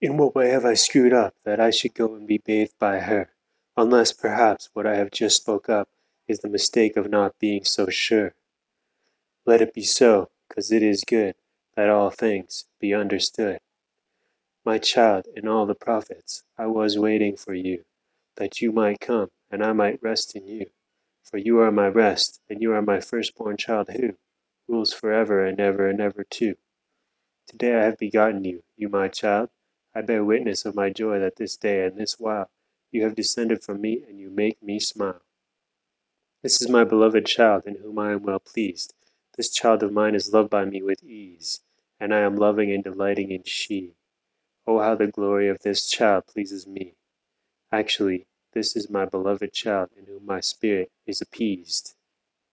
In what way have I screwed up, that I should go and be bathed by her? Unless, perhaps, what I have just spoke up is the mistake of not being so sure. Let it be so, 'cause it is good That all things be understood. My child, in all the prophets I was waiting for you, That you might come, and I might rest in you. For you are my rest, and you are my firstborn child who Rules forever and ever and ever too. Today I have begotten you, you my child. I bear witness of my joy that this day and this while You have descended from me, and you make me smile. This is my beloved child, in whom I am well pleased. This child of mine is loved by me with ease, And I am loving and delighting in she. Oh, how the glory of this child pleases me! Actually, this is my beloved child, in whom my spirit is appeased.